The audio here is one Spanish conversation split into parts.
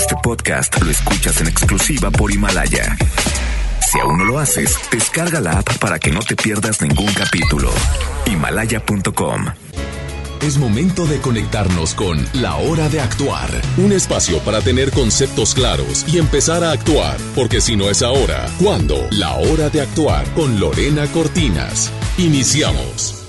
Este podcast lo escuchas en exclusiva por Himalaya. Si aún no lo haces, descarga la app para que no te pierdas ningún capítulo. Himalaya.com Es momento de conectarnos con La Hora de Actuar, un espacio para tener conceptos claros y empezar a actuar, porque si no es ahora, ¿cuándo? La Hora de Actuar con Lorena Cortinas. Iniciamos.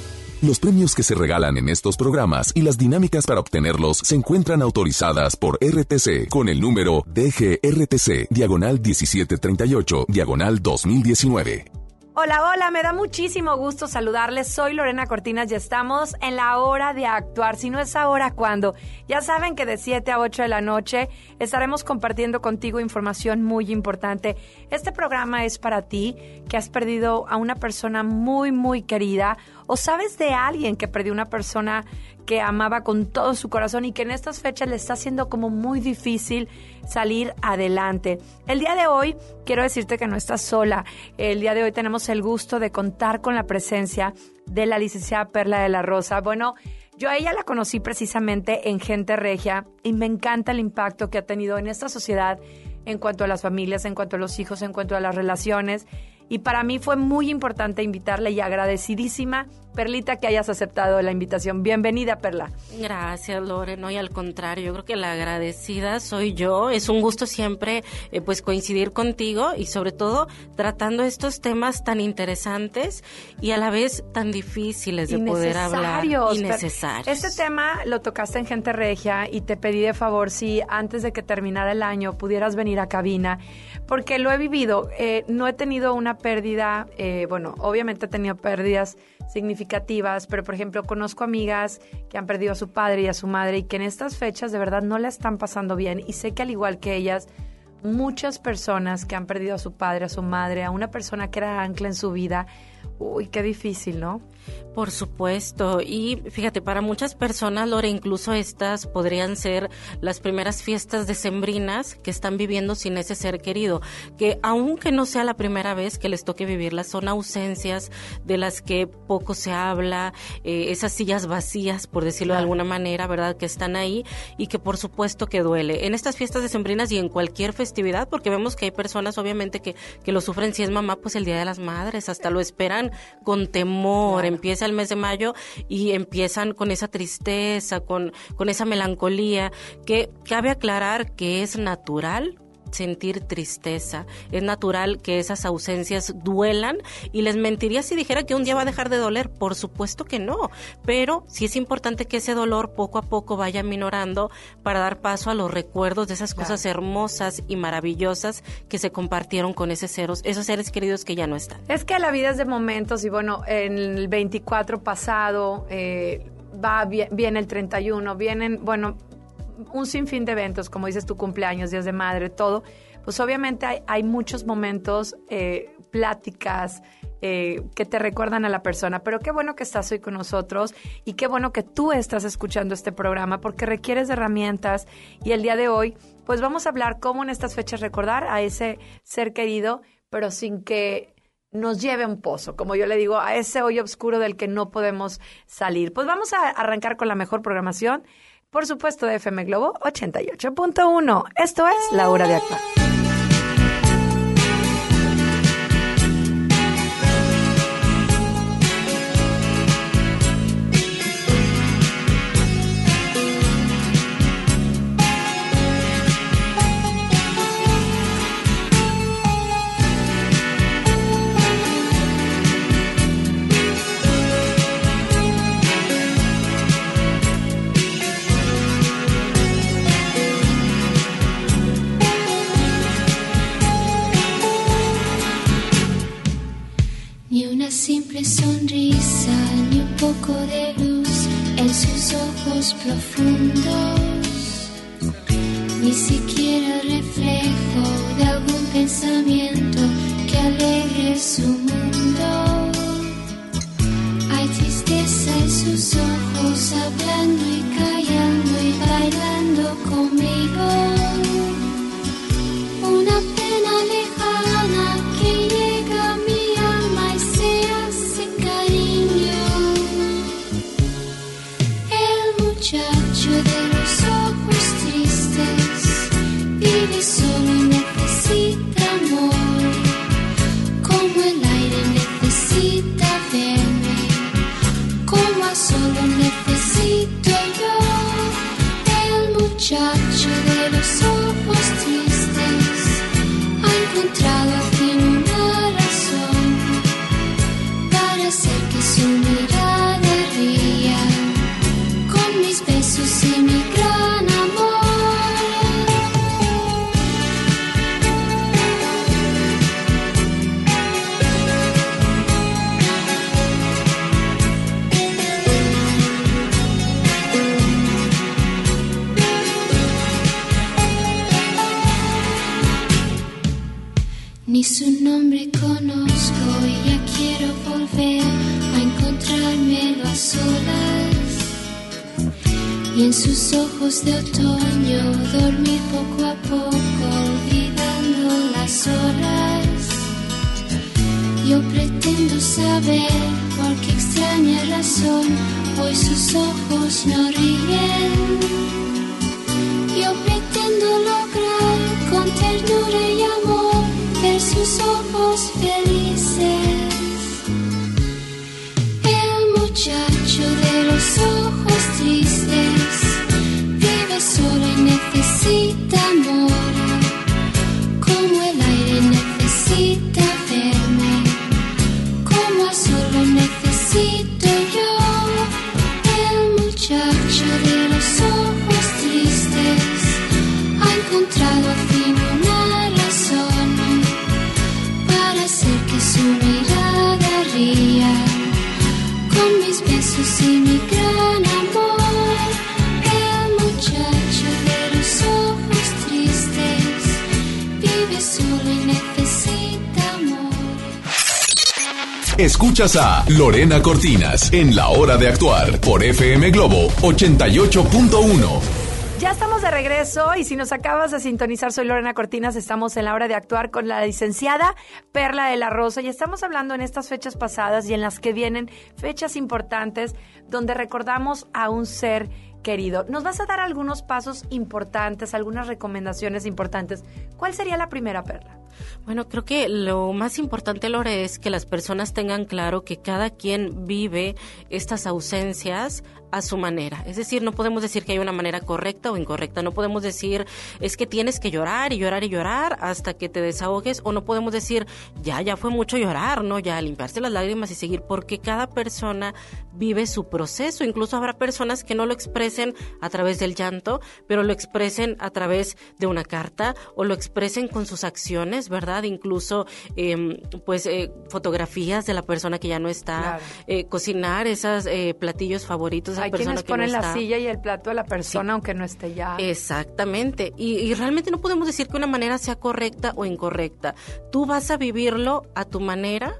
Los premios que se regalan en estos programas y las dinámicas para obtenerlos se encuentran autorizadas por RTC con el número DGRTC, diagonal 1738, diagonal 2019. Hola, hola, me da muchísimo gusto saludarles. Soy Lorena Cortinas y estamos en la hora de actuar. Si no es ahora, ¿cuándo? Ya saben que de 7 a 8 de la noche estaremos compartiendo contigo información muy importante. Este programa es para ti que has perdido a una persona muy, muy querida o sabes de alguien que perdió una persona que amaba con todo su corazón y que en estas fechas le está haciendo como muy difícil salir adelante. El día de hoy quiero decirte que no estás sola. El día de hoy tenemos el gusto de contar con la presencia de la licenciada Perla de la Rosa. Bueno, yo a ella la conocí precisamente en Gente Regia y me encanta el impacto que ha tenido en esta sociedad en cuanto a las familias, en cuanto a los hijos, en cuanto a las relaciones. Y para mí fue muy importante invitarle y agradecidísima Perlita, que hayas aceptado la invitación. Bienvenida, Perla. Gracias, Lore. No, y al contrario, yo creo que la agradecida soy yo. Es un gusto siempre eh, pues coincidir contigo y sobre todo tratando estos temas tan interesantes y a la vez tan difíciles de poder hablar. Innecesarios. Este tema lo tocaste en Gente Regia y te pedí de favor si antes de que terminara el año pudieras venir a cabina, porque lo he vivido. Eh, no he tenido una pérdida, eh, bueno, obviamente he tenido pérdidas significativas, pero por ejemplo conozco amigas que han perdido a su padre y a su madre y que en estas fechas de verdad no la están pasando bien y sé que al igual que ellas, muchas personas que han perdido a su padre, a su madre, a una persona que era ancla en su vida, uy, qué difícil, ¿no? Por supuesto, y fíjate, para muchas personas, Lore, incluso estas podrían ser las primeras fiestas decembrinas que están viviendo sin ese ser querido, que aunque no sea la primera vez que les toque vivirlas, son ausencias de las que poco se habla, eh, esas sillas vacías, por decirlo de alguna manera, ¿verdad? Que están ahí y que por supuesto que duele. En estas fiestas decembrinas y en cualquier festividad, porque vemos que hay personas, obviamente, que, que lo sufren si es mamá, pues el Día de las Madres, hasta lo esperan con temor, empieza el mes de mayo y empiezan con esa tristeza, con, con esa melancolía, que cabe aclarar que es natural sentir tristeza. Es natural que esas ausencias duelan y les mentiría si dijera que un día va a dejar de doler. Por supuesto que no, pero sí es importante que ese dolor poco a poco vaya minorando para dar paso a los recuerdos de esas cosas hermosas y maravillosas que se compartieron con esos seres, esos seres queridos que ya no están. Es que la vida es de momentos y bueno, en el 24 pasado... Eh, va viene el 31, vienen, bueno, un sinfín de eventos, como dices tu cumpleaños, días de madre, todo, pues obviamente hay, muchos momentos, eh, pláticas, eh, que te recuerdan a la persona. Pero qué bueno que estás hoy con nosotros y qué bueno que tú estás escuchando este programa porque requieres herramientas y el día de hoy pues vamos a hablar cómo en estas fechas recordar a ese ser querido, pero sin que nos lleve a un pozo, como yo le digo, a ese hoyo oscuro del que no podemos salir. Pues vamos a arrancar con la mejor programación por supuesto de FM Globo 88.1. Esto es La Hora de Actuar. De otoño dormir poco a poco, olvidando las horas. Yo pretendo saber por qué extraña razón hoy sus ojos no ríen. A Lorena Cortinas en La Hora de Actuar por FM Globo 88.1. Ya estamos de regreso y si nos acabas de sintonizar, soy Lorena Cortinas, estamos en la hora de actuar con la licenciada Perla de la Rosa y estamos hablando en estas fechas pasadas y en las que vienen fechas importantes donde recordamos a un ser querido. Nos vas a dar algunos pasos importantes, algunas recomendaciones importantes. ¿Cuál sería la primera Perla? Bueno, creo que lo más importante, Lore, es que las personas tengan claro que cada quien vive estas ausencias a su manera. Es decir, no podemos decir que hay una manera correcta o incorrecta. No podemos decir es que tienes que llorar y llorar y llorar hasta que te desahogues o no podemos decir ya, ya fue mucho llorar, ¿no? Ya limpiarse las lágrimas y seguir porque cada persona vive su proceso. Incluso habrá personas que no lo expresen a través del llanto, pero lo expresen a través de una carta o lo expresen con sus acciones, ¿verdad? Incluso, eh, pues, eh, fotografías de la persona que ya no está, Claro. eh, cocinar esos platillos favoritos Hay quienes que no ponen la silla y el plato a la persona aunque no esté ya. Exactamente. Y, y realmente no podemos decir que una manera sea correcta o incorrecta. Tú vas a vivirlo a tu manera,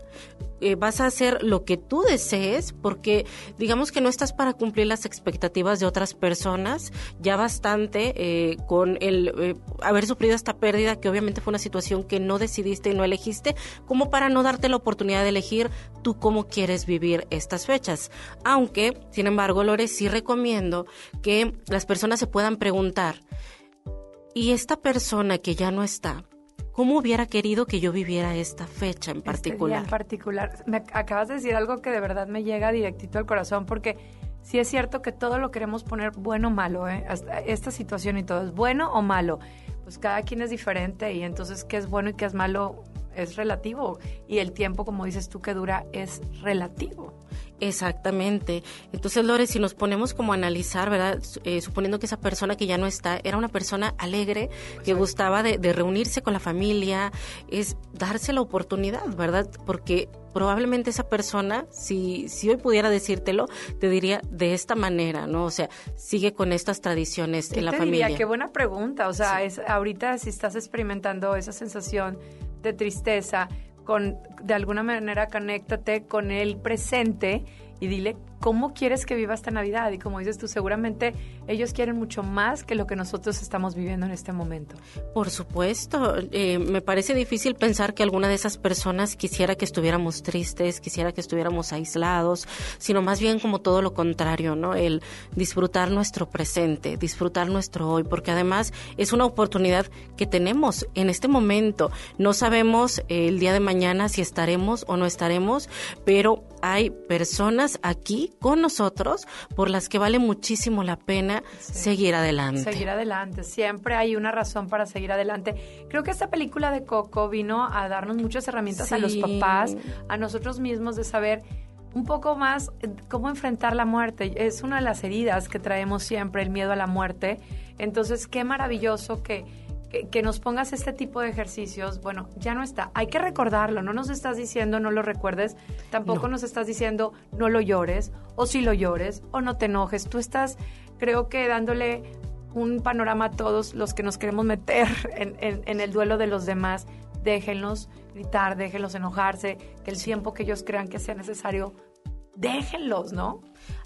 eh, vas a hacer lo que tú desees, porque digamos que no estás para cumplir las expectativas de otras personas, ya bastante eh, con el eh, haber sufrido esta pérdida, que obviamente fue una situación que no decidiste y no elegiste, como para no darte la oportunidad de elegir tú cómo quieres vivir estas fechas. Aunque, sin embargo, Lore, sí recomiendo que las personas se puedan preguntar, ¿y esta persona que ya no está? ¿Cómo hubiera querido que yo viviera esta fecha en Este particular? en particular. Me acabas de decir algo que de verdad me llega directito al corazón porque sí es cierto que todo lo queremos poner bueno o malo, ¿eh? Hasta esta situación y todo es bueno o malo. Pues cada quien es diferente y entonces qué es bueno y qué es malo es relativo y el tiempo, como dices tú, que dura es relativo. Exactamente. Entonces, Lore, si nos ponemos como a analizar, ¿verdad? Eh, suponiendo que esa persona que ya no está era una persona alegre, que gustaba de, de reunirse con la familia, es darse la oportunidad, ¿verdad? Porque probablemente esa persona, si, si hoy pudiera decírtelo, te diría de esta manera, ¿no? O sea, sigue con estas tradiciones en la te familia. diría, qué buena pregunta. O sea, es, ahorita si estás experimentando esa sensación de tristeza, con, de alguna manera conéctate con el presente y dile cómo quieres que viva esta Navidad. Y como dices tú, seguramente ellos quieren mucho más que lo que nosotros estamos viviendo en este momento. Por supuesto, eh, me parece difícil pensar que alguna de esas personas quisiera que estuviéramos tristes, quisiera que estuviéramos aislados, sino más bien como todo lo contrario, ¿no? El disfrutar nuestro presente, disfrutar nuestro hoy, porque además es una oportunidad que tenemos en este momento. No sabemos eh, el día de mañana si estaremos o no estaremos, pero hay personas aquí con nosotros por las que vale muchísimo la pena seguir adelante. Seguir adelante, siempre hay una razón para seguir adelante. Creo que esta película de Coco vino a darnos muchas herramientas a los papás, a nosotros mismos de saber un poco más eh, cómo enfrentar la muerte. Es una de las heridas que traemos siempre, el miedo a la muerte. Entonces, qué maravilloso que que, nos pongas este tipo de ejercicios, bueno, ya no está. Hay que recordarlo, no nos estás diciendo no lo recuerdes, tampoco nos estás diciendo no lo llores, o si lo llores, o no te enojes. Tú estás, creo que dándole un panorama a todos los que nos queremos meter en, en el duelo de los demás. Déjenlos gritar, déjenlos enojarse, que el tiempo que ellos crean que sea necesario, déjenlos, ¿no?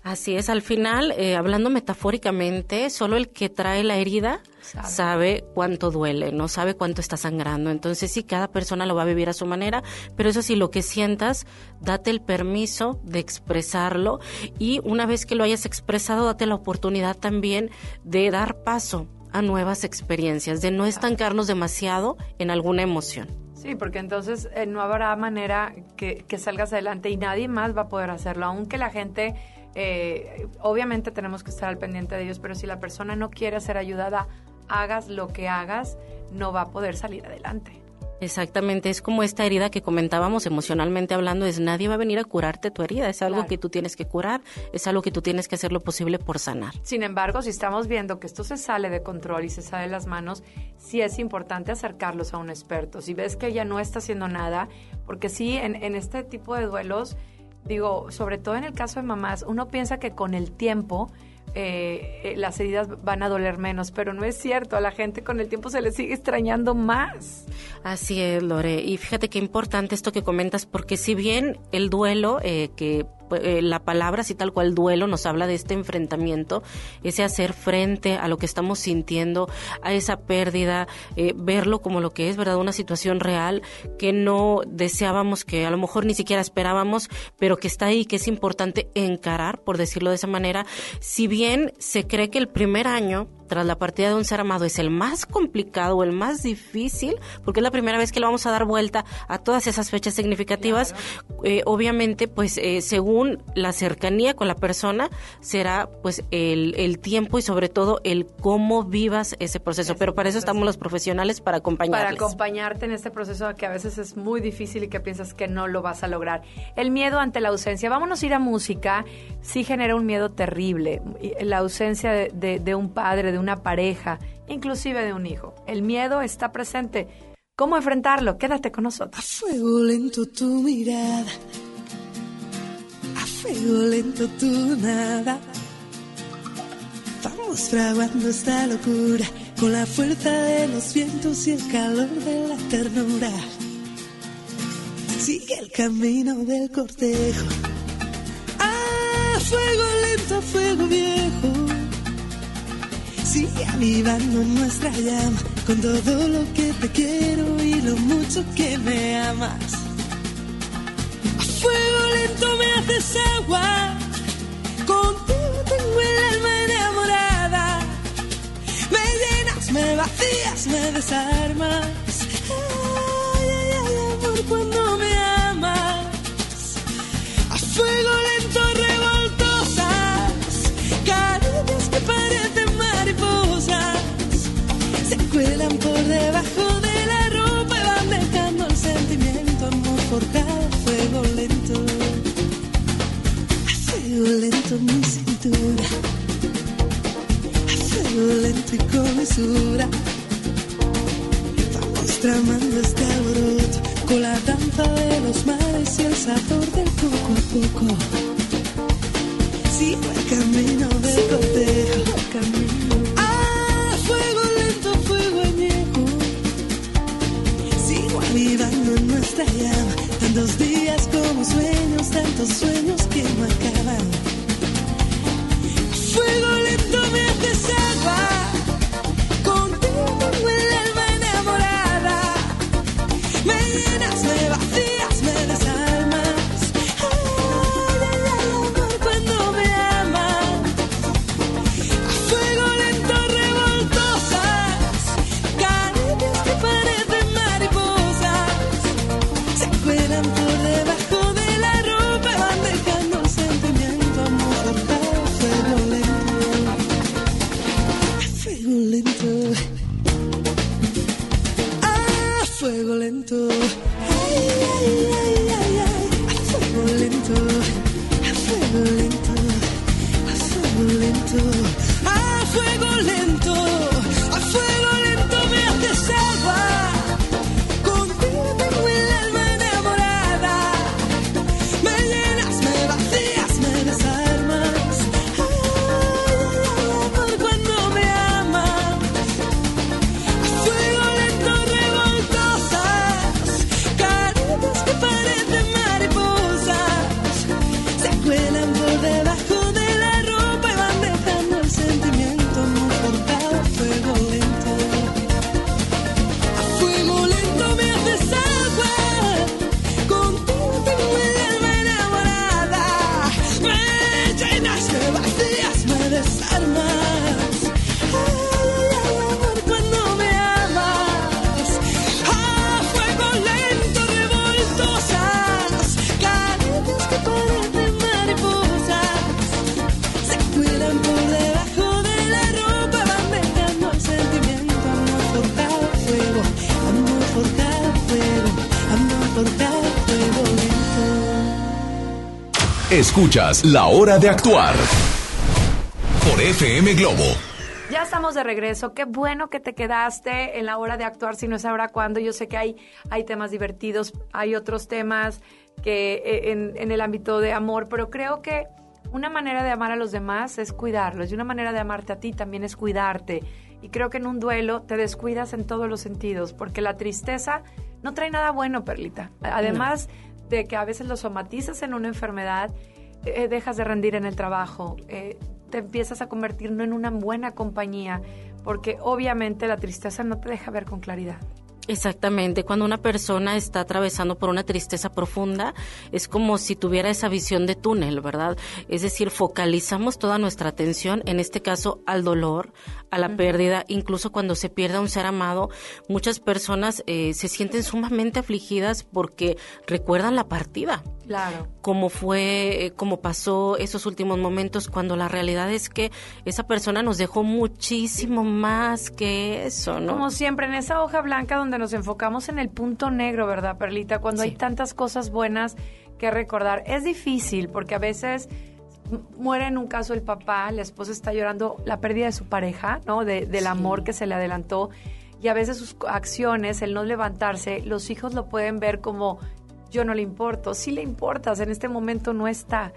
Así es, al final, eh, hablando metafóricamente, solo el que trae la herida sabe. cuánto duele, no sabe cuánto está sangrando. Entonces sí, cada persona lo va a vivir a su manera, pero eso sí, lo que sientas, date el permiso de expresarlo y una vez que lo hayas expresado, date la oportunidad también de dar paso a nuevas experiencias, de no estancarnos demasiado en alguna emoción. Sí, porque entonces eh, no habrá manera que, que salgas adelante y nadie más va a poder hacerlo, aunque la gente eh, obviamente tenemos que estar al pendiente de ellos, pero si la persona no quiere ser ayudada, hagas lo que hagas, no va a poder salir adelante. Exactamente, es como esta herida que comentábamos emocionalmente hablando, es nadie va a venir a curarte tu herida, es algo que tú tienes que curar, es algo que tú tienes que hacer lo posible por sanar. Sin embargo, si estamos viendo que esto se sale de control y se sale de las manos, sí es importante acercarlos a un experto. Si ves que ella no está haciendo nada, porque sí, en, en este tipo de duelos, digo, sobre todo en el caso de mamás, uno piensa que con el tiempo eh, eh, las heridas van a doler menos, pero no es cierto, a la gente con el tiempo se le sigue extrañando más. Así es, Lore, y fíjate qué importante esto que comentas, porque si bien el duelo, eh, que eh, la palabra, así tal cual duelo, nos habla de este enfrentamiento, ese hacer frente a lo que estamos sintiendo, a esa pérdida, eh, verlo como lo que es, ¿verdad? Una situación real que no deseábamos, que a lo mejor ni siquiera esperábamos, pero que está ahí, que es importante encarar, por decirlo de esa manera. Si bien se cree que el primer año tras la partida de un ser amado es el más complicado o el más difícil, porque es la primera vez que le vamos a dar vuelta a todas esas fechas significativas. Eh, obviamente, pues eh, según la cercanía con la persona, será pues el, el, tiempo y sobre todo el cómo vivas ese proceso. Pero para eso estamos los profesionales, para acompañarles. Para acompañarte en este proceso que a veces es muy difícil y que piensas que no lo vas a lograr. El miedo ante la ausencia. Vámonos a ir a música. Sí genera un miedo terrible. La ausencia de, de, de un padre, de una pareja, inclusive de un hijo. El miedo está presente. ¿Cómo enfrentarlo? Quédate con nosotros. A fuego lento tu mirada, a fuego lento tu nada. Vamos fraguando esta locura con la fuerza de los vientos y el calor de la ternura. Sigue el camino del cortejo. A fuego lento, fuego viejo Sigue avivando nuestra llama con todo lo que te quiero y lo mucho que me amas. A fuego lento me haces agua, contigo tengo el alma enamorada. Me llenas, me vacías, me desarmas. Ay, ay, ay, amor, cuando me amas. A fuego lento cuelan por debajo de la ropa y van dejando el sentimiento, amor por cada fuego lento. A fuego lento mi cintura, a fuego lento y con mesura. Vamos tramando este alboroto con la danza de los mares y el sabor del poco a poco. Sigo el camino Escuchas La Hora de Actuar por FM Globo. Ya estamos de regreso. Qué bueno que te quedaste en la hora de actuar, si no es ahora cuando. Yo sé que hay, hay temas divertidos, hay otros temas que en, en el ámbito de amor, pero creo que una manera de amar a los demás es cuidarlos y una manera de amarte a ti también es cuidarte. Y creo que en un duelo te descuidas en todos los sentidos, porque la tristeza no trae nada bueno, Perlita. Además de que a veces lo somatizas en una enfermedad, eh, dejas de rendir en el trabajo, eh, te empiezas a convertir no en una buena compañía, porque obviamente la tristeza no te deja ver con claridad. Exactamente, cuando una persona está atravesando por una tristeza profunda, es como si tuviera esa visión de túnel, ¿verdad? Es decir, focalizamos toda nuestra atención, en este caso, al dolor, a la pérdida, incluso cuando se pierde a un ser amado, muchas personas eh, se sienten sumamente afligidas porque recuerdan la partida. Claro. Cómo fue, eh, cómo pasó esos últimos momentos, cuando la realidad es que esa persona nos dejó muchísimo más que eso, ¿no? Como siempre, en esa hoja blanca donde nos enfocamos en el punto negro, ¿verdad, Perlita? Cuando hay Sí. tantas cosas buenas que recordar. Es difícil porque a veces muere en un caso el papá, la esposa está llorando la pérdida de su pareja, ¿no? De- del Sí. amor que se le adelantó. Y a veces sus acciones, el no levantarse, los hijos lo pueden ver como yo no le importo. Sí le importas, en este momento no está.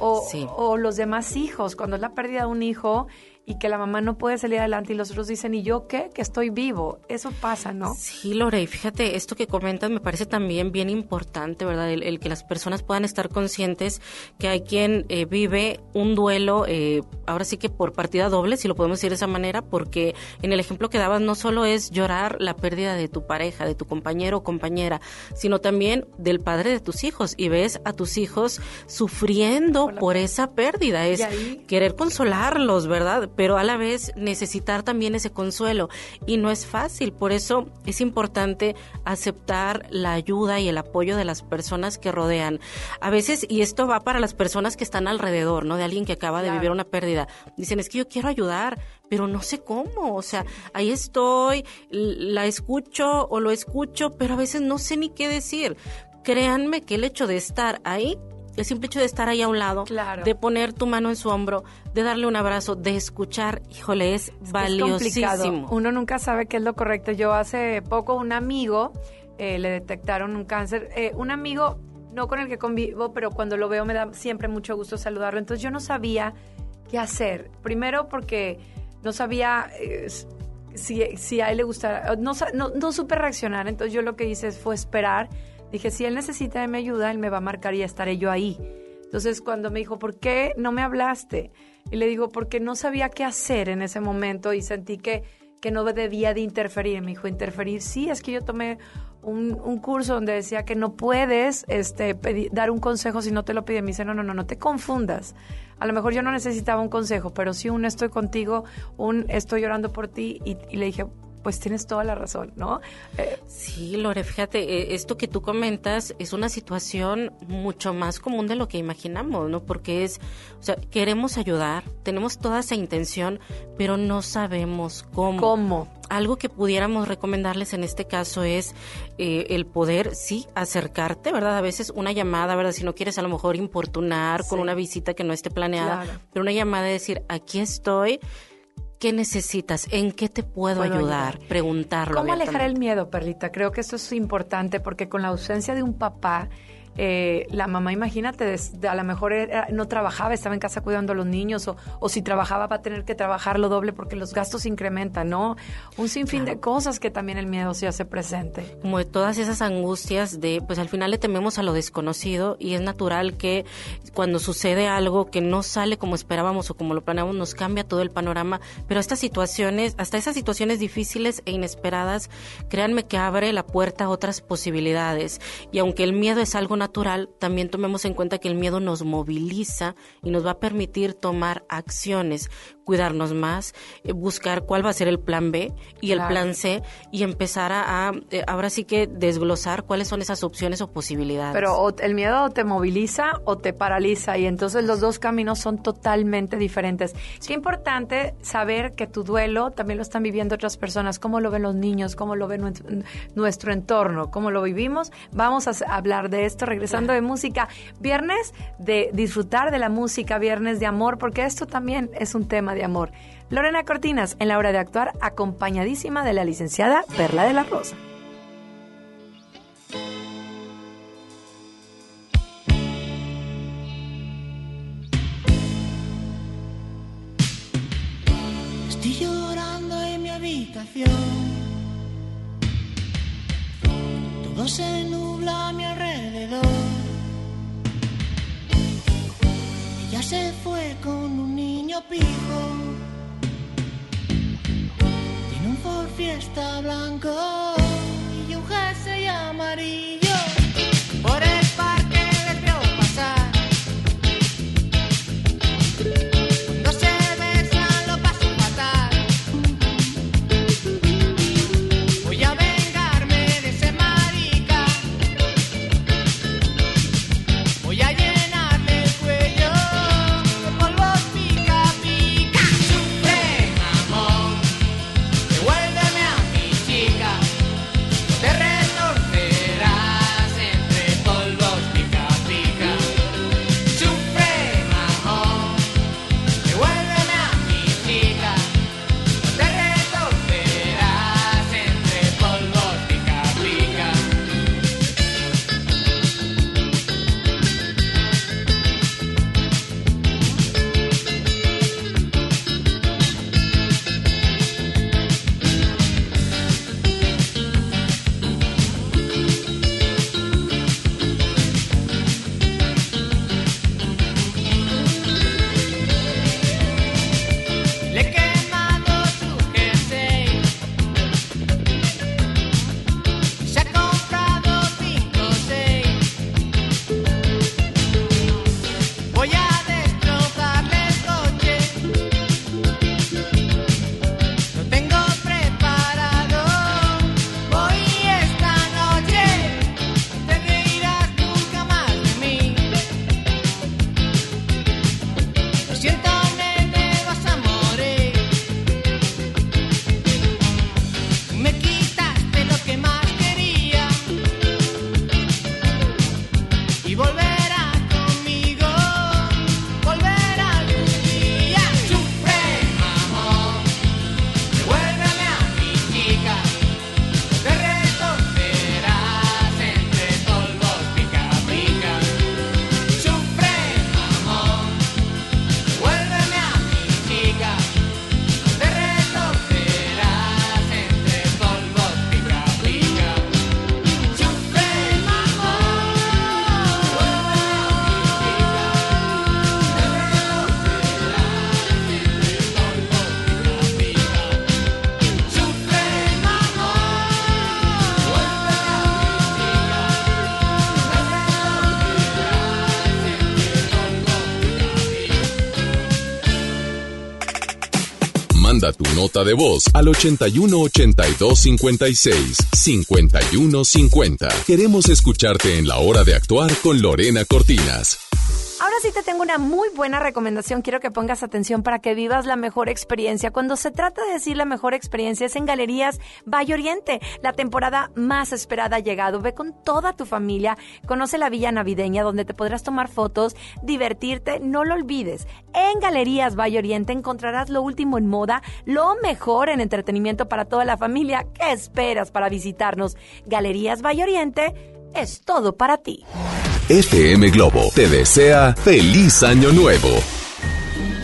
O, Sí. o los demás hijos, cuando es la pérdida de un hijo y que la mamá no puede salir adelante y los otros dicen, ¿y yo qué? Que estoy vivo. Eso pasa, ¿no? Sí, Lore, y fíjate, esto que comentas me parece también bien importante, ¿verdad? El, el que las personas puedan estar conscientes que hay quien eh, vive un duelo, eh, ahora sí que por partida doble, si lo podemos decir de esa manera, porque en el ejemplo que dabas no solo es llorar la pérdida de tu pareja, de tu compañero o compañera, sino también del padre de tus hijos, y ves a tus hijos sufriendo por esa pérdida. Es querer consolarlos, ¿verdad? Pero a la vez necesitar también ese consuelo. Y no es fácil, por eso es importante aceptar la ayuda y el apoyo de las personas que rodean. A veces, y esto va para las personas que están alrededor, ¿no? De alguien que acaba de Claro. vivir una pérdida. Dicen, es que yo quiero ayudar, pero no sé cómo. O sea, ahí estoy, la escucho o lo escucho, pero a veces no sé ni qué decir. Créanme que el hecho de estar ahí el simple hecho de estar ahí a un lado, Claro. de poner tu mano en su hombro, de darle un abrazo, de escuchar, híjole, es, valiosísimo. Uno nunca sabe qué es lo correcto. Yo hace poco un amigo eh, le detectaron un cáncer. Eh, un amigo, no con el que convivo, pero cuando lo veo me da siempre mucho gusto saludarlo. Entonces yo no sabía qué hacer. Primero porque no sabía eh, si, si a él le gustara. No, no, no supe reaccionar. Entonces yo lo que hice fue esperar. Dije, si él necesita de mi ayuda, él me va a marcar y estaré yo ahí. Entonces cuando me dijo, ¿por qué no me hablaste? Y le digo, porque no sabía qué hacer en ese momento y sentí que, que no debía de interferir. Me dijo, interferir, sí, es que yo tomé un, un curso donde decía que no puedes este, dar un consejo si no te lo piden. Me dice, no, no, no, no te confundas. A lo mejor yo no necesitaba un consejo, pero sí un estoy contigo, un estoy llorando por ti. Y, y le dije, pues tienes toda la razón, ¿no? Eh, Sí, Lore, fíjate, eh, esto que tú comentas es una situación mucho más común de lo que imaginamos, ¿no? Porque es, o sea, queremos ayudar, tenemos toda esa intención, pero no sabemos cómo. ¿Cómo? Algo que pudiéramos recomendarles en este caso es eh, el poder, sí, acercarte, ¿verdad? A veces una llamada, ¿verdad? Si no quieres a lo mejor importunar con una visita que no esté planeada, Claro. pero una llamada de decir, aquí estoy, ¿qué necesitas? ¿En qué te puedo, Puedo ayudar? ayudar. Preguntarlo. ¿Cómo alejar el miedo, Perlita? Creo que esto es importante porque con la ausencia de un papá, eh, la mamá, imagínate, a lo mejor era- no trabajaba, estaba en casa cuidando a los niños, o, o si trabajaba va a tener que trabajar lo doble porque los gastos incrementan, ¿no? Un sinfín de cosas que también el miedo se hace presente. como de todas esas angustias de, pues al final le tememos a lo desconocido y es natural que cuando sucede algo que no sale como esperábamos o como lo planeamos nos cambia todo el panorama, pero estas situaciones, hasta esas situaciones difíciles e inesperadas, créanme que abre la puerta a otras posibilidades y aunque el miedo es algo natural, también tomemos en cuenta que el miedo nos moviliza y nos va a permitir tomar acciones, cuidarnos más, eh, buscar cuál va a ser el plan B y el plan C y empezar a, a, eh, ahora sí que desglosar cuáles son esas opciones o posibilidades. Pero o el miedo o te moviliza o te paraliza y entonces los dos caminos son totalmente diferentes. Es importante saber que tu duelo también lo están viviendo otras personas, cómo lo ven los niños, cómo lo ve nuestro, entorno, cómo lo vivimos. Vamos a hablar de esto regresando de música. Viernes de disfrutar de la música, viernes de amor, porque esto también es un tema amor. Lorena Cortinas en la hora de actuar, acompañadísima de la licenciada Perla de la Rosa. Estoy llorando en mi habitación. Todo se nubla a mi alrededor. Ella se fue con un niño pijo. Fiesta blanco de voz al 81 82 56 51 50. Queremos escucharte en la hora de actuar con Lorena Cortinas. Sí te tengo una muy buena recomendación. Quiero que pongas atención para que vivas la mejor experiencia. Cuando se trata de decir la mejor experiencia es en Galerías Valle Oriente. La temporada más esperada ha llegado. Ve con toda tu familia. Conoce la villa navideña donde te podrás tomar fotos, divertirte. No lo olvides. En Galerías Valle Oriente encontrarás lo último en moda, lo mejor en entretenimiento para toda la familia. ¿Qué esperas para visitarnos? Galerías Valle Oriente es todo para ti. FM Globo te desea feliz año nuevo.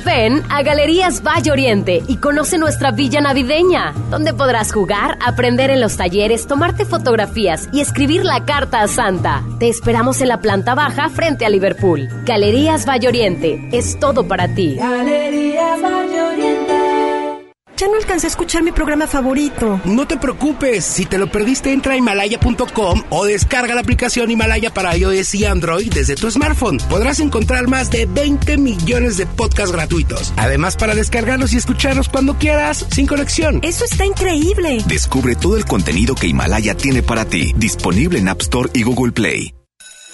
Ven a Galerías Valle Oriente y conoce nuestra villa navideña, donde podrás jugar, aprender en los talleres, tomarte fotografías y escribir la carta a Santa. Te esperamos en la planta baja frente a Liverpool. Galerías Valle Oriente, es todo para ti. Galerías Valle Oriente. Ya no alcancé a escuchar mi programa favorito. No te preocupes, si te lo perdiste entra a himalaya.com o descarga la aplicación Himalaya para iOS y Android desde tu smartphone. Podrás encontrar más de 20 millones de podcasts gratuitos. Además para descargarlos y escucharlos cuando quieras, sin conexión. Eso está increíble. Descubre todo el contenido que Himalaya tiene para ti, disponible en App Store y Google Play.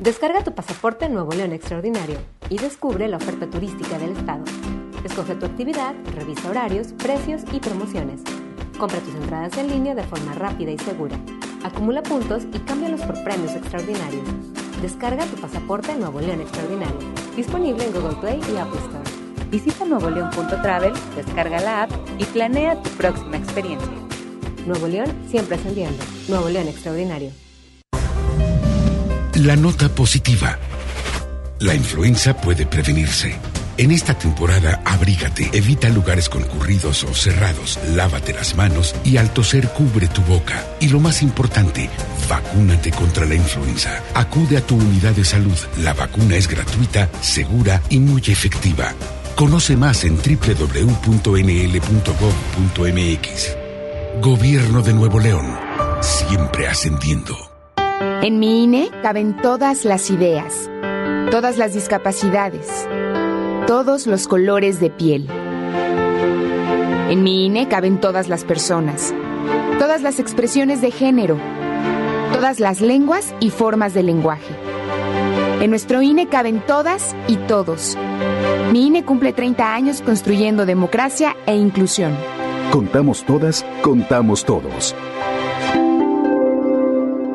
Descarga tu pasaporte Nuevo León Extraordinario y descubre la oferta turística del estado. Escoge tu actividad, revisa horarios, precios y promociones. Compra tus entradas en línea de forma rápida y segura. Acumula puntos y cámbialos por premios extraordinarios. Descarga tu pasaporte Nuevo León Extraordinario. Disponible en Google Play y Apple Store. Visita nuevoleón.travel, descarga la app y planea tu próxima experiencia. Nuevo León siempre ascendiendo. Nuevo León Extraordinario. La nota positiva. La influenza puede prevenirse. En esta temporada, abrígate, evita lugares concurridos o cerrados, lávate las manos y al toser cubre tu boca. Y lo más importante, vacúnate contra la influenza. Acude a tu unidad de salud. La vacuna es gratuita, segura y muy efectiva. Conoce más en www.nl.gov.mx. Gobierno de Nuevo León. Siempre ascendiendo. En mi INE caben todas las ideas, todas las discapacidades, todos los colores de piel. En mi INE caben todas las personas, todas las expresiones de género, todas las lenguas y formas de lenguaje. En nuestro INE caben todas y todos. Mi INE cumple 30 años construyendo democracia e inclusión. Contamos todas, contamos todos.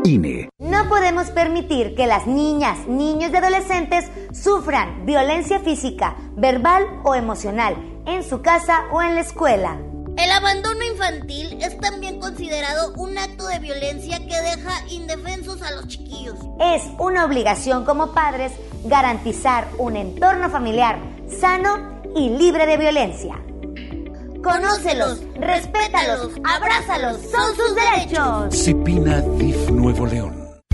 INE. No podemos permitir que las niñas, niños y adolescentes sufran violencia física, verbal o emocional en su casa o en la escuela. El abandono infantil es también considerado un acto de violencia que deja indefensos a los chiquillos. Es una obligación como padres garantizar un entorno familiar sano y libre de violencia. Conócelos, respétalos, abrázalos, son sus derechos. Cipina DIF Nuevo León.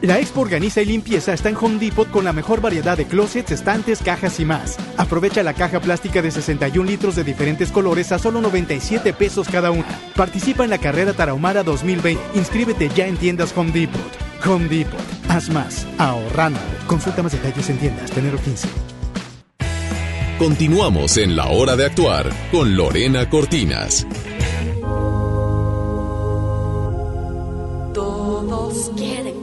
La Expo Organiza y Limpieza está en Home Depot con la mejor variedad de closets, estantes, cajas y más. Aprovecha la caja plástica de 61 litros de diferentes colores a solo 97 pesos cada una. Participa en la carrera Tarahumara 2020. Inscríbete ya en tiendas Home Depot. Home Depot. Haz más. Ahorrando. Consulta más detalles en tiendas. Tenero 15. Continuamos en la hora de actuar con Lorena Cortinas. Todos quieren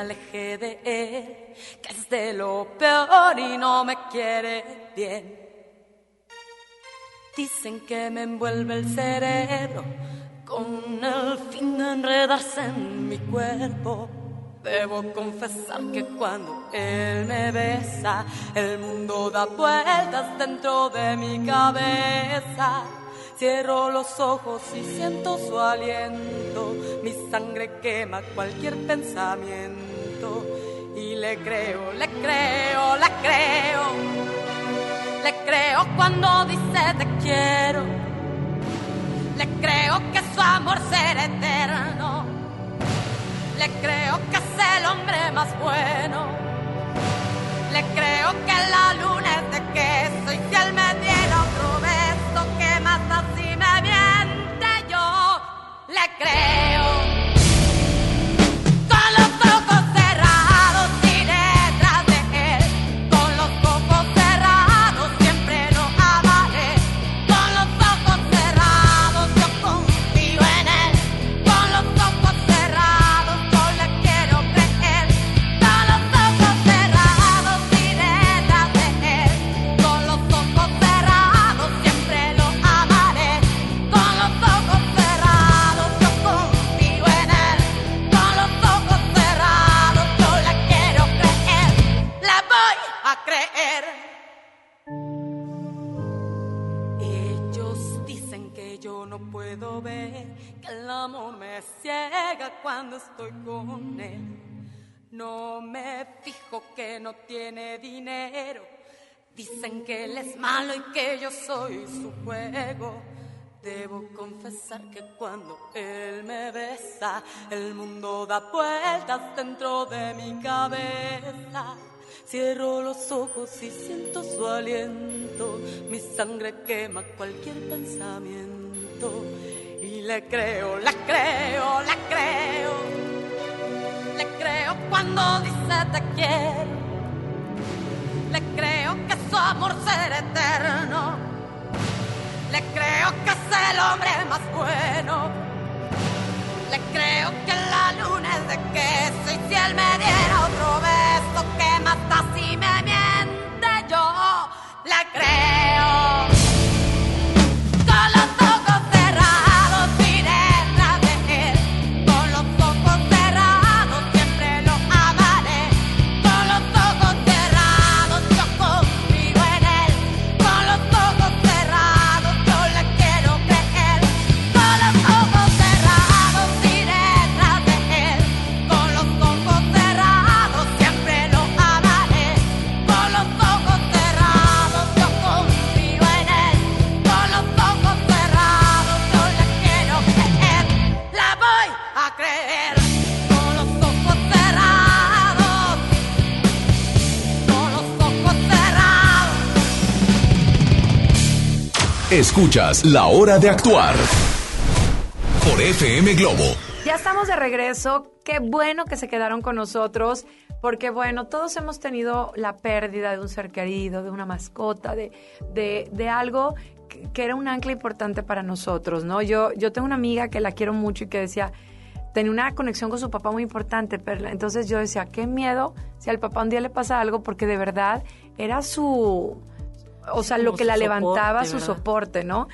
aleje de él, que es de lo peor y no me quiere bien. Dicen que me envuelve el cerebro con el fin de enredarse en mi cuerpo. Debo confesar que cuando él me besa, el mundo da vueltas dentro de mi cabeza. Cierro los ojos y siento su aliento. Mi sangre quema cualquier pensamiento. Y le creo, le creo, le creo. Le creo cuando dice te quiero. Le creo que su amor será eterno. Le creo que es el hombre más bueno. Le creo que la luna es de queso Dicen que él es malo y que yo soy su juego. Debo confesar que cuando él me besa, el mundo da vueltas dentro de mi cabeza. Cierro los ojos y siento su aliento, mi sangre quema cualquier pensamiento. Y le creo, la creo, la creo, le creo cuando dice te quiero le creo que su amor será eterno. Le creo que es el hombre más bueno. Le creo que la luna es de queso y si él me diera otro beso que mata si me miente yo. Le creo. Escuchas La Hora de Actuar por FM Globo. Ya estamos de regreso. Qué bueno que se quedaron con nosotros, porque bueno, todos hemos tenido la pérdida de un ser querido, de una mascota, de, de, algo que, era un ancla importante para nosotros, ¿no? Yo, yo tengo una amiga que la quiero mucho y que decía, tenía una conexión con su papá muy importante, entonces yo decía, qué miedo si al papá un día le pasa algo, porque de verdad era su o sea, lo que la levantaba, su soporte, ¿no?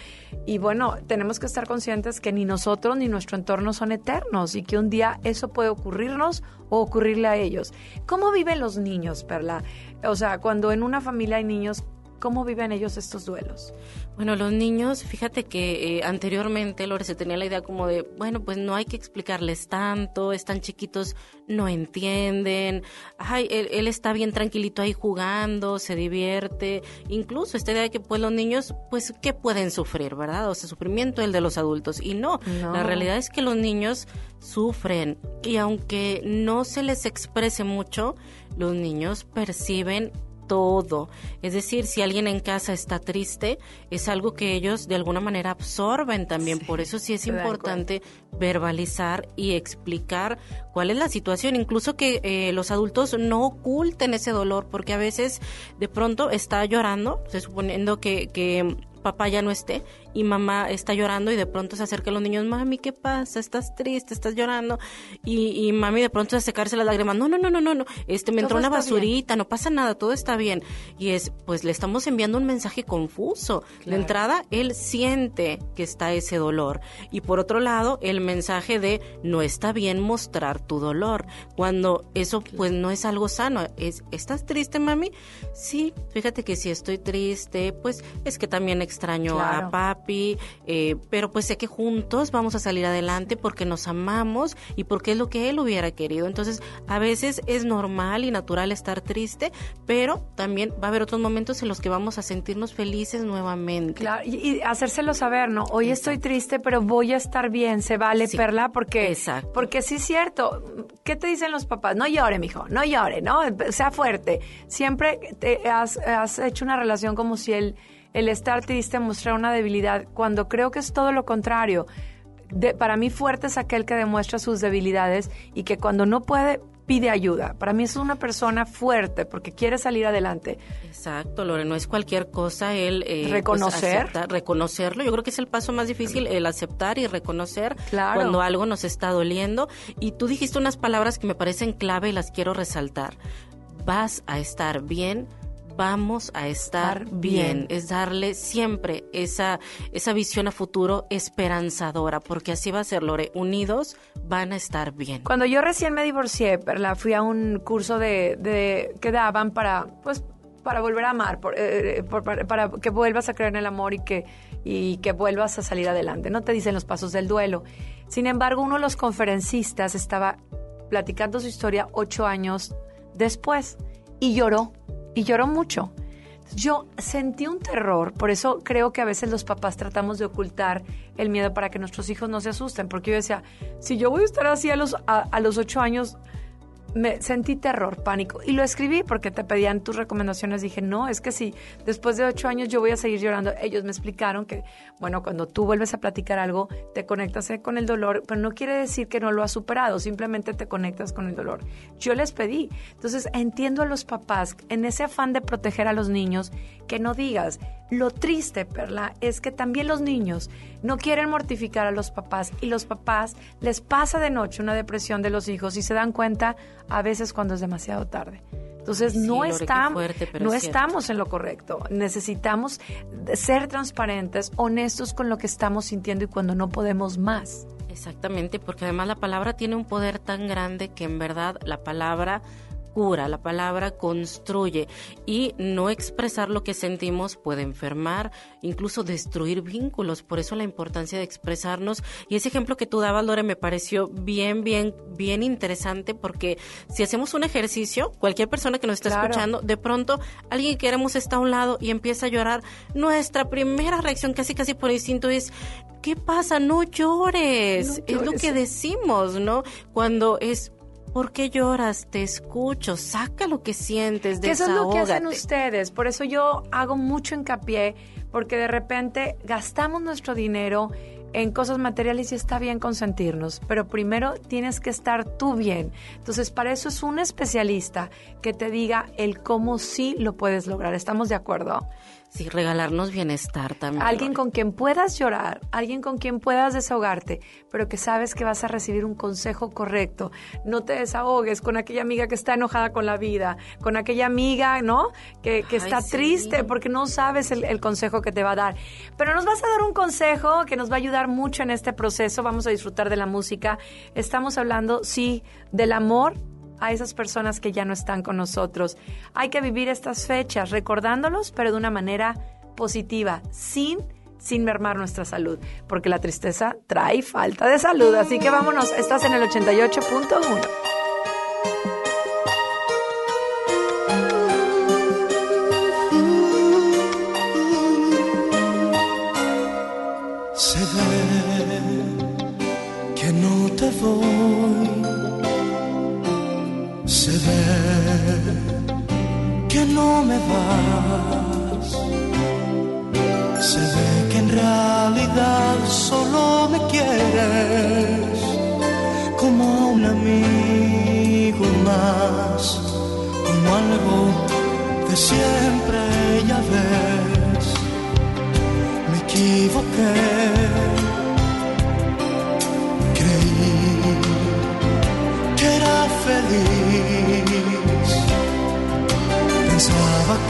Y bueno, tenemos que estar conscientes que ni nosotros ni nuestro entorno son eternos y que un día eso puede ocurrirnos o ocurrirle a ellos. ¿Cómo viven los niños, Perla? O sea, cuando en una familia hay niños, ¿cómo viven ellos estos duelos? Bueno, los niños, fíjate que eh, anteriormente, Lore, se tenía la idea como de, bueno, pues no hay que explicarles tanto, están chiquitos, no entienden, ay, él, está bien tranquilito ahí jugando, se divierte, incluso esta idea de que pues los niños, pues, ¿qué pueden sufrir, verdad? O sea, sufrimiento el de los adultos. Y no, la realidad es que los niños sufren y aunque no se les exprese mucho, los niños perciben todo. Es decir, si alguien en casa está triste, es algo que ellos de alguna manera absorben también. Por eso sí es importante verbalizar y explicar cuál es la situación. Incluso que eh, los adultos no oculten ese dolor, porque a veces de pronto está llorando, se suponiendo que, que papá ya no esté y mamá está llorando y de pronto se acerca a los niños, mami, ¿qué pasa? ¿Estás triste? ¿Estás llorando? Y, y mami de pronto se secarse las lágrimas, no, no, no, no, no, no, este, me entró una basurita, no pasa nada, todo está bien. Y es, pues le estamos enviando un mensaje confuso. De entrada, él siente que está ese dolor. Y por otro lado, el mensaje de no está bien mostrar tu dolor. Cuando eso pues no es algo sano. Es, ¿estás triste, mami? Sí, fíjate que si estoy triste, pues es que también extraño a papá eh, pero pues sé que juntos vamos a salir adelante porque nos amamos y porque es lo que él hubiera querido. Entonces, a veces es normal y natural estar triste, pero también va a haber otros momentos en los que vamos a sentirnos felices nuevamente. Claro, y, hacérselo saber, ¿no? Hoy estoy triste, pero voy a estar bien, se vale, Perla, porque, Exacto. porque sí es cierto. ¿Qué te dicen los papás? No llore, mijo, no llore, ¿no? Sea fuerte. Siempre te has, has hecho una relación como si él el estar triste, mostrar una debilidad, cuando creo que es todo lo contrario. de, para mí fuerte es aquel que demuestra sus debilidades y que cuando no puede pide ayuda. Para mí es una persona fuerte porque quiere salir adelante. Exacto, Lore, no es cualquier cosa el eh, pues, reconocer, reconocerlo. Yo creo que es el paso más difícil, el aceptar y reconocer Claro. cuando algo nos está doliendo. Y tú dijiste unas palabras que me parecen clave y las quiero resaltar. Vas a estar bien. Vamos a estar bien. bien. Es darle siempre esa, esa visión a futuro esperanzadora, porque así va a ser, Lore. Unidos van a estar bien. Cuando yo recién me divorcié, Perla, fui a un curso de, de que daban para, pues, para volver a amar, por- eh, por- para, para que vuelvas a creer en el amor y que, y que vuelvas a salir adelante. No te dicen los pasos del duelo. Sin embargo, uno de los conferencistas estaba platicando su historia ocho años después y lloró, y lloró mucho. Yo sentí un terror, por eso creo que a veces los papás tratamos de ocultar el miedo para que nuestros hijos no se asusten, porque yo decía, si yo voy a estar así a los, a, a los ocho años, me sentí terror, pánico. Y lo escribí porque te pedían tus recomendaciones. Dije, no, es que si después de ocho años yo voy a seguir llorando. Ellos me explicaron que, bueno, cuando tú vuelves a platicar algo, te conectas con el dolor, pero no quiere decir que no lo has superado, simplemente te conectas con el dolor. Yo les pedí. Entonces, entiendo a los papás en ese afán de proteger a los niños que no digas. Lo triste, Perla, es que también los niños no quieren mortificar a los papás y los papás les pasa de noche una depresión de los hijos y se dan cuenta a veces cuando es demasiado tarde. Entonces sí, no, estamos, fuerte, no es estamos en lo correcto. Necesitamos ser transparentes, honestos con lo que estamos sintiendo y cuando no podemos más. Exactamente, porque además la palabra tiene un poder tan grande que en verdad la palabra cura, la palabra construye y no expresar lo que sentimos puede enfermar, incluso destruir vínculos. Por eso la importancia de expresarnos y ese ejemplo que tú dabas, Lore, me pareció bien, bien, bien interesante porque si hacemos un ejercicio, cualquier persona que nos está Claro. escuchando, de pronto alguien que queremos está a un lado y empieza a llorar, nuestra primera reacción casi casi por instinto es ¿qué pasa? No llores. No Es lo llores. que decimos, ¿no? Cuando es ¿Por qué lloras? Te escucho, saca lo que sientes, Que eso es lo que hacen ustedes. Por eso yo hago mucho hincapié, porque de repente gastamos nuestro dinero en cosas materiales y está bien consentirnos, pero primero tienes que estar tú bien. Entonces, para eso es un especialista que te diga el cómo sí lo puedes lograr. ¿Estamos de acuerdo? Sí, regalarnos bienestar también. Alguien con quien puedas llorar, alguien con quien puedas desahogarte, pero que sabes que vas a recibir un consejo correcto. No te desahogues con aquella amiga que está enojada con la vida, con aquella amiga, ¿no? Que, que Ay, está sí. triste porque no sabes el, el consejo que te va a dar. Pero nos vas a dar un consejo que nos va a ayudar mucho en este proceso. Vamos a disfrutar de la música. Estamos hablando, sí, del amor a esas personas que ya no están con nosotros. Hay que vivir estas fechas recordándolos, pero de una manera positiva, sin sin mermar nuestra salud, porque la tristeza trae falta de salud. Así que vámonos, estás en el 88.1. no me vas. Se ve que en realidad solo me quieres como un amigo más, como algo de siempre, ya ves me equivoqué.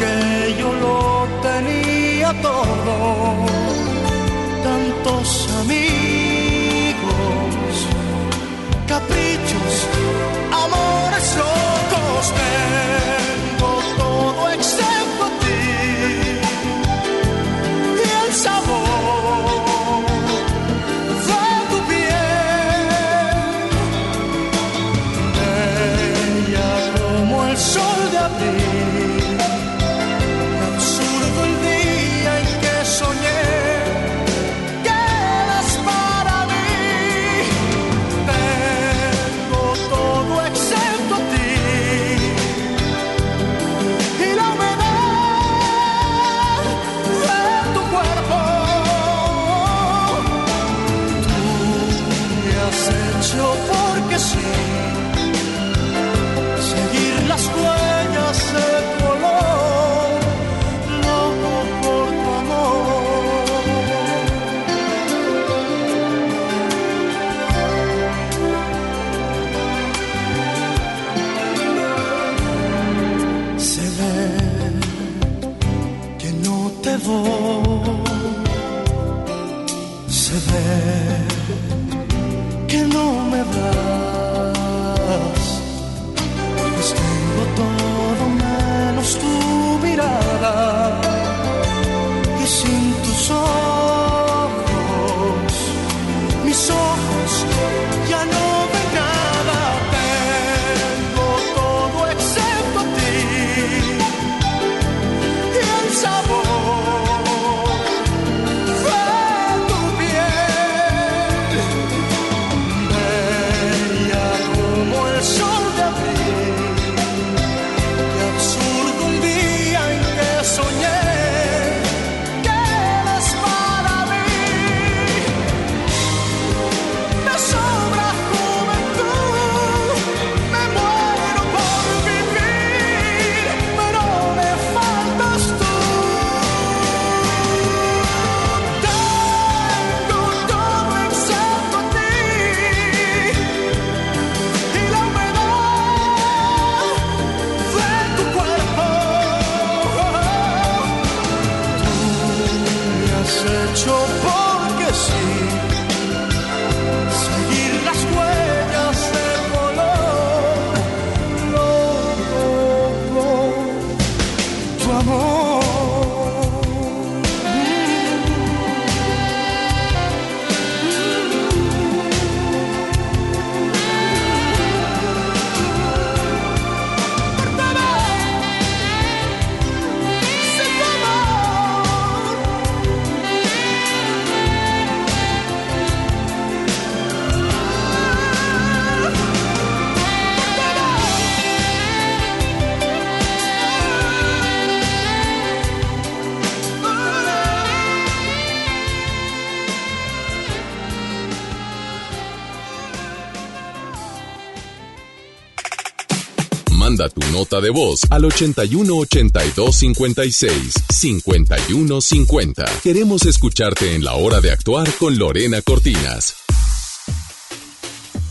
Que yo lo tenía todo. Tantos amigos, caprichos, amores locos. Tengo Manda tu nota de voz al 81 82 56 51 50. Queremos escucharte en la hora de actuar con Lorena Cortinas.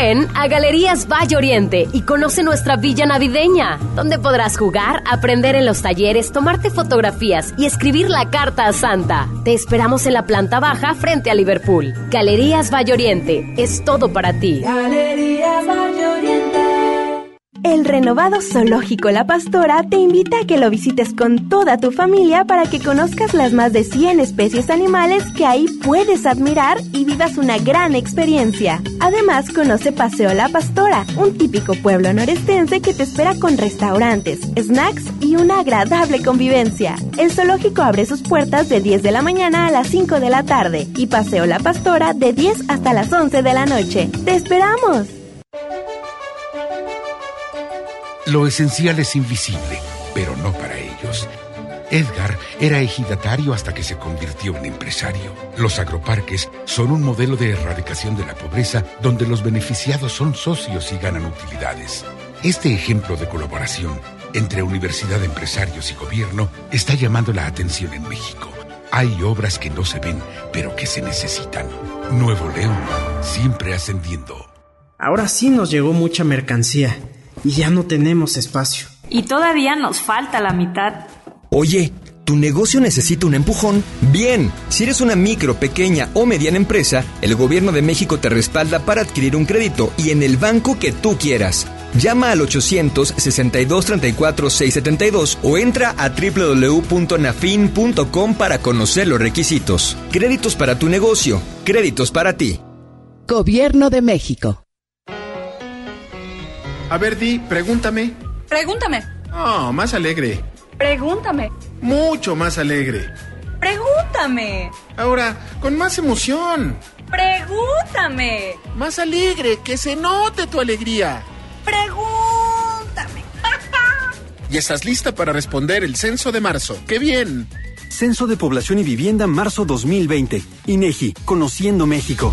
Ven a Galerías Valle Oriente y conoce nuestra villa navideña, donde podrás jugar, aprender en los talleres, tomarte fotografías y escribir la carta a Santa. Te esperamos en la planta baja frente a Liverpool. Galerías Valle Oriente es todo para ti. Galerías Valle. El renovado Zoológico La Pastora te invita a que lo visites con toda tu familia para que conozcas las más de 100 especies animales que ahí puedes admirar y vivas una gran experiencia. Además, conoce Paseo La Pastora, un típico pueblo norestense que te espera con restaurantes, snacks y una agradable convivencia. El zoológico abre sus puertas de 10 de la mañana a las 5 de la tarde y Paseo La Pastora de 10 hasta las 11 de la noche. ¡Te esperamos! Lo esencial es invisible, pero no para ellos. Edgar era ejidatario hasta que se convirtió en empresario. Los agroparques son un modelo de erradicación de la pobreza donde los beneficiados son socios y ganan utilidades. Este ejemplo de colaboración entre universidad, empresarios y gobierno está llamando la atención en México. Hay obras que no se ven, pero que se necesitan. Nuevo León, siempre ascendiendo. Ahora sí nos llegó mucha mercancía y ya no tenemos espacio. Y todavía nos falta la mitad. Oye, ¿tu negocio necesita un empujón? Bien, si eres una micro, pequeña o mediana empresa, el gobierno de México te respalda para adquirir un crédito y en el banco que tú quieras. Llama al 800-6234-672 o entra a www.nafin.com para conocer los requisitos. Créditos para tu negocio, créditos para ti. Gobierno de México. A ver, Di, pregúntame. Pregúntame. Oh, más alegre. Pregúntame. Mucho más alegre. Pregúntame. Ahora, con más emoción. Pregúntame. Más alegre, que se note tu alegría. Pregúntame. y estás lista para responder el censo de marzo. ¡Qué bien! Censo de Población y Vivienda marzo 2020. INEGI, Conociendo México.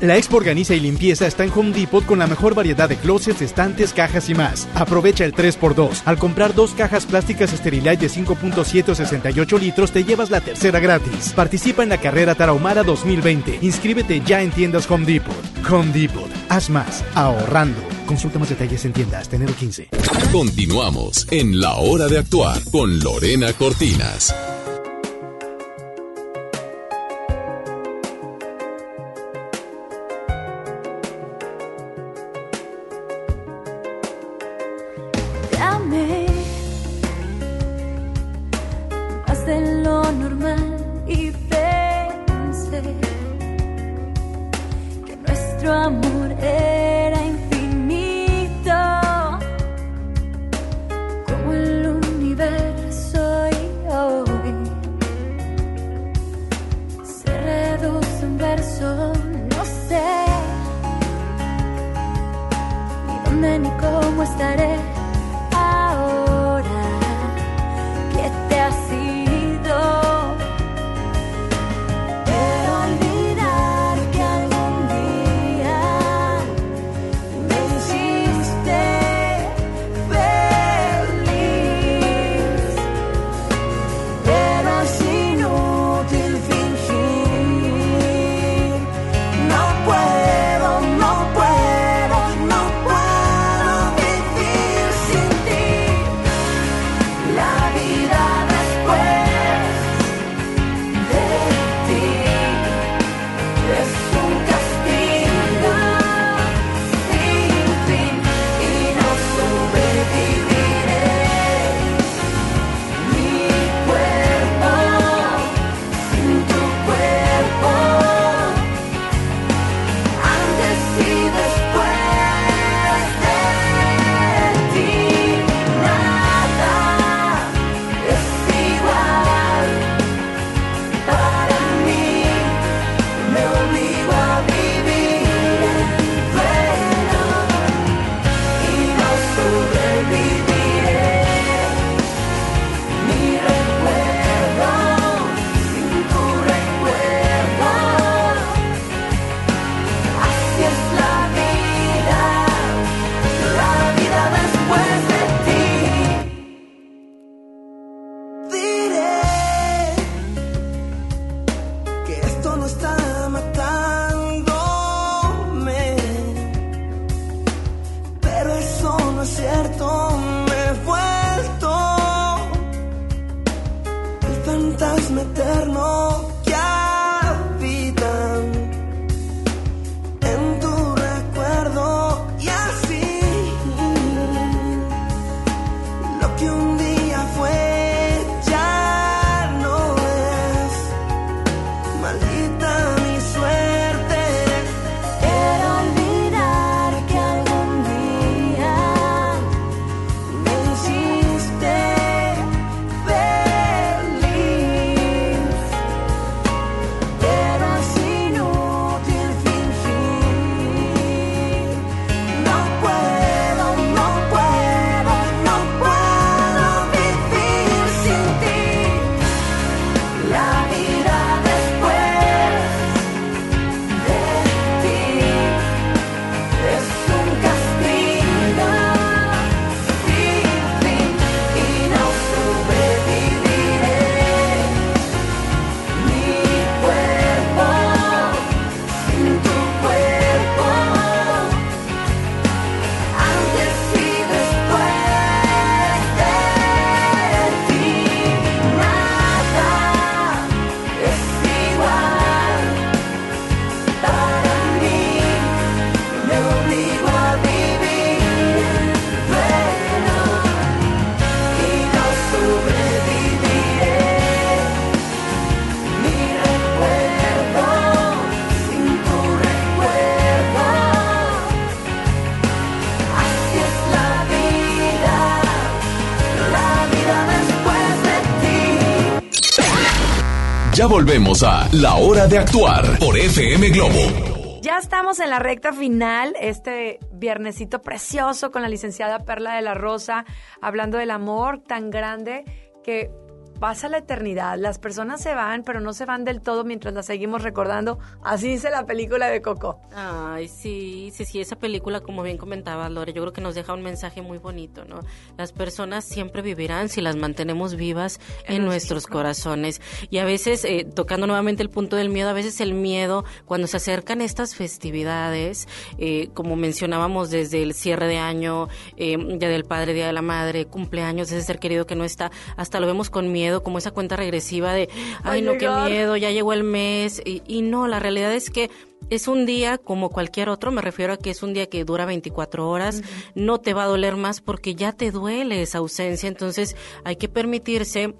La Expo Organiza y Limpieza está en Home Depot con la mejor variedad de closets, estantes, cajas y más. Aprovecha el 3x2. Al comprar dos cajas plásticas Sterilite de 5.768 litros, te llevas la tercera gratis. Participa en la carrera Tarahumara 2020. Inscríbete ya en tiendas Home Depot. Home Depot. Haz más. Ahorrando. Consulta más detalles en tiendas. Enero 15. Continuamos en La Hora de Actuar con Lorena Cortinas. Volvemos a La Hora de Actuar por FM Globo. Ya estamos en la recta final, este viernesito precioso con la licenciada Perla de la Rosa, hablando del amor tan grande que pasa la eternidad. Las personas se van, pero no se van del todo mientras las seguimos recordando. Así dice la película de Coco. Ay, sí, sí, sí, esa película, como bien comentaba Lore, yo creo que nos deja un mensaje muy bonito, ¿no? Las personas siempre vivirán si las mantenemos vivas en, nuestros corazones. Y a veces, eh, tocando nuevamente el punto del miedo, a veces el miedo, cuando se acercan estas festividades, eh, como mencionábamos desde el cierre de año, eh, Día del Padre, Día de la Madre, cumpleaños, ese ser querido que no está, hasta lo vemos con miedo, como esa cuenta regresiva de, ay, no, qué miedo, ya llegó el mes. Y, y no, la realidad es que es un día como cualquier otro, me refiero a que es un día que dura 24 horas, no te va a doler más porque ya te duele esa ausencia, entonces hay que permitirse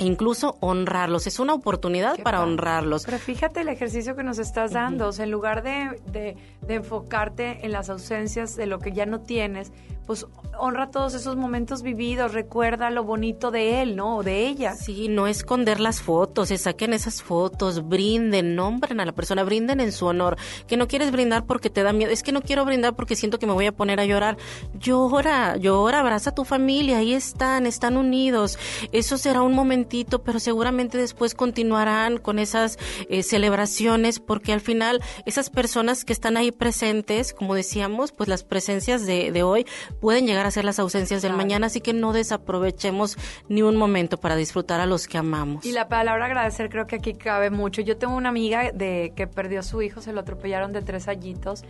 incluso honrarlos, es una oportunidad para honrarlos. Pero fíjate el ejercicio que nos estás dando, o sea, en lugar de, de, de enfocarte en las ausencias de lo que ya no tienes, pues honra todos esos momentos vividos, recuerda lo bonito de él, ¿no? O de ella. Sí, no esconder las fotos, se saquen esas fotos, brinden, nombren a la persona, brinden en su honor. Que no quieres brindar porque te da miedo, es que no quiero brindar porque siento que me voy a poner a llorar. Llora, llora, abraza a tu familia, ahí están, están unidos. Eso será un momentito, pero seguramente después continuarán con esas eh, celebraciones porque al final esas personas que están ahí presentes, como decíamos, pues las presencias de, de hoy pueden llegar a ser las ausencias del mañana, así que no desaprovechemos ni un momento para disfrutar a los que amamos. Y la palabra agradecer creo que aquí cabe mucho. Yo tengo una amiga de que perdió a su hijo, se lo atropellaron de tres añitos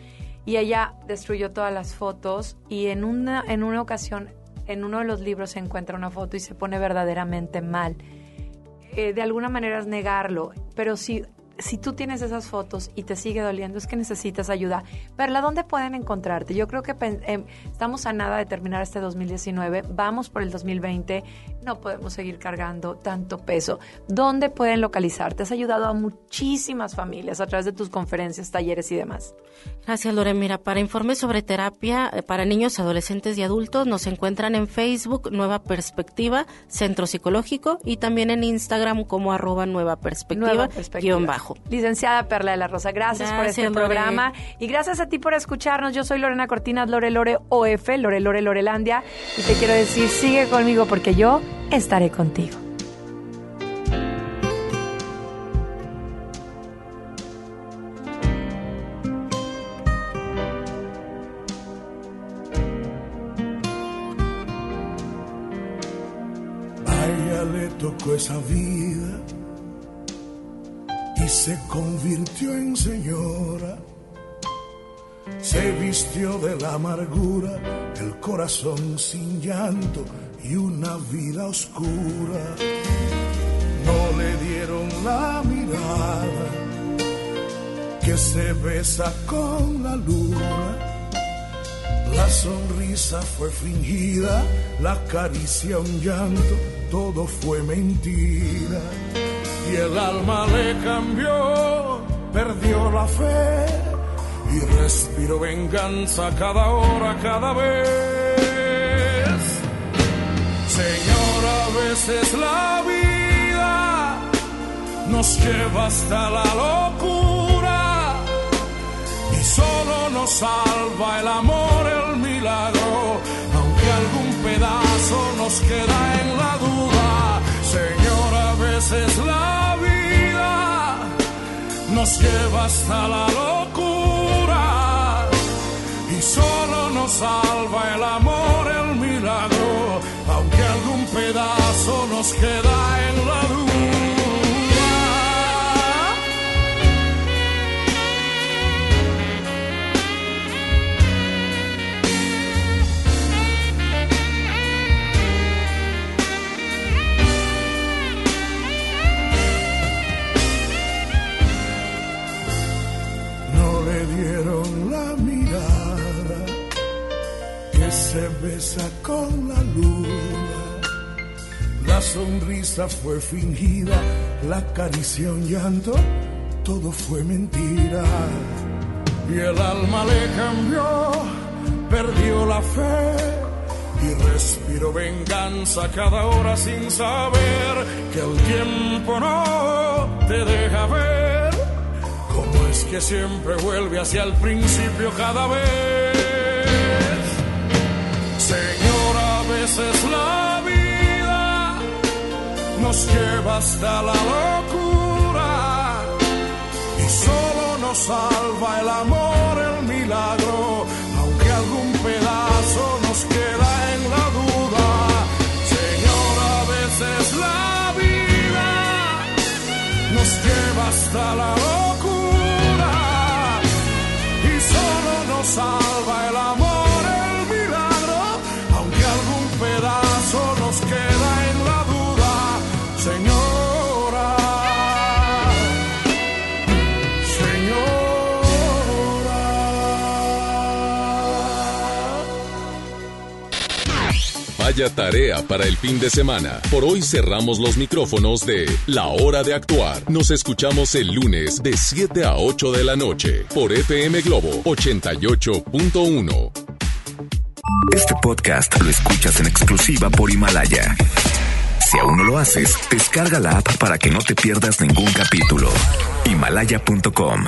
y ella destruyó todas las fotos y en una, en una ocasión, en uno de los libros se encuentra una foto y se pone verdaderamente mal. Eh, de alguna manera es negarlo, pero si si tú tienes esas fotos y te sigue doliendo, es que necesitas ayuda. Perla, ¿dónde pueden encontrarte? Yo creo que eh, estamos a nada de terminar este 2019, vamos por el 2020, no podemos seguir cargando tanto peso. ¿Dónde pueden localizarte? Has ayudado a muchísimas familias a través de tus conferencias, talleres y demás. Gracias, Lore. Mira, para informes sobre terapia eh, para niños, adolescentes y adultos, nos encuentran en Facebook Nueva Perspectiva, Centro Psicológico, y también en Instagram como arroba Nueva Perspectiva, Nueva Perspectiva. guion bajo. Licenciada Perla de la Rosa, gracias, por este Lore. programa y gracias a ti por escucharnos. Yo soy Lorena Cortinas, Lore Lore OF, Lore Lore Lorelandia, y te quiero decir, sigue conmigo porque yo estaré contigo. A ella amargura, el corazón sin llanto y una vida oscura. No le dieron la mirada que se besa con la luna. La sonrisa fue fingida, la caricia un llanto, todo fue mentira. Y el alma le cambió, perdió la fe y respiró venganza cada hora, cada vez. Señor, a veces la vida nos lleva hasta la locura y solo nos salva el amor, el milagro, aunque algún pedazo nos queda en la duda. Señor, a veces la vida nos lleva hasta la locura y solo nos salva el amor, el milagro, aunque algún pedazo nos queda en la duda. Con la luna. La sonrisa fue fingida, la caricia un llanto, todo fue mentira. Y el alma le cambió, perdió la fe y respiro venganza cada hora sin saber que el tiempo no te deja ver cómo es que siempre vuelve hacia el principio cada vez. Veces la vida nos lleva hasta la locura y solo nos salva el amor, el milagro, aunque algún pedazo nos queda en la duda. Señor, a veces la vida nos lleva hasta la locura y solo nos salva el amor, Tarea para el fin de semana. Por hoy cerramos los micrófonos de La Hora de Actuar. Nos escuchamos el lunes de 7 a 8 de la noche por FM Globo 88.1. Este podcast lo escuchas en exclusiva por Himalaya. Si aún no lo haces, descarga la app para que no te pierdas ningún capítulo. Himalaya.com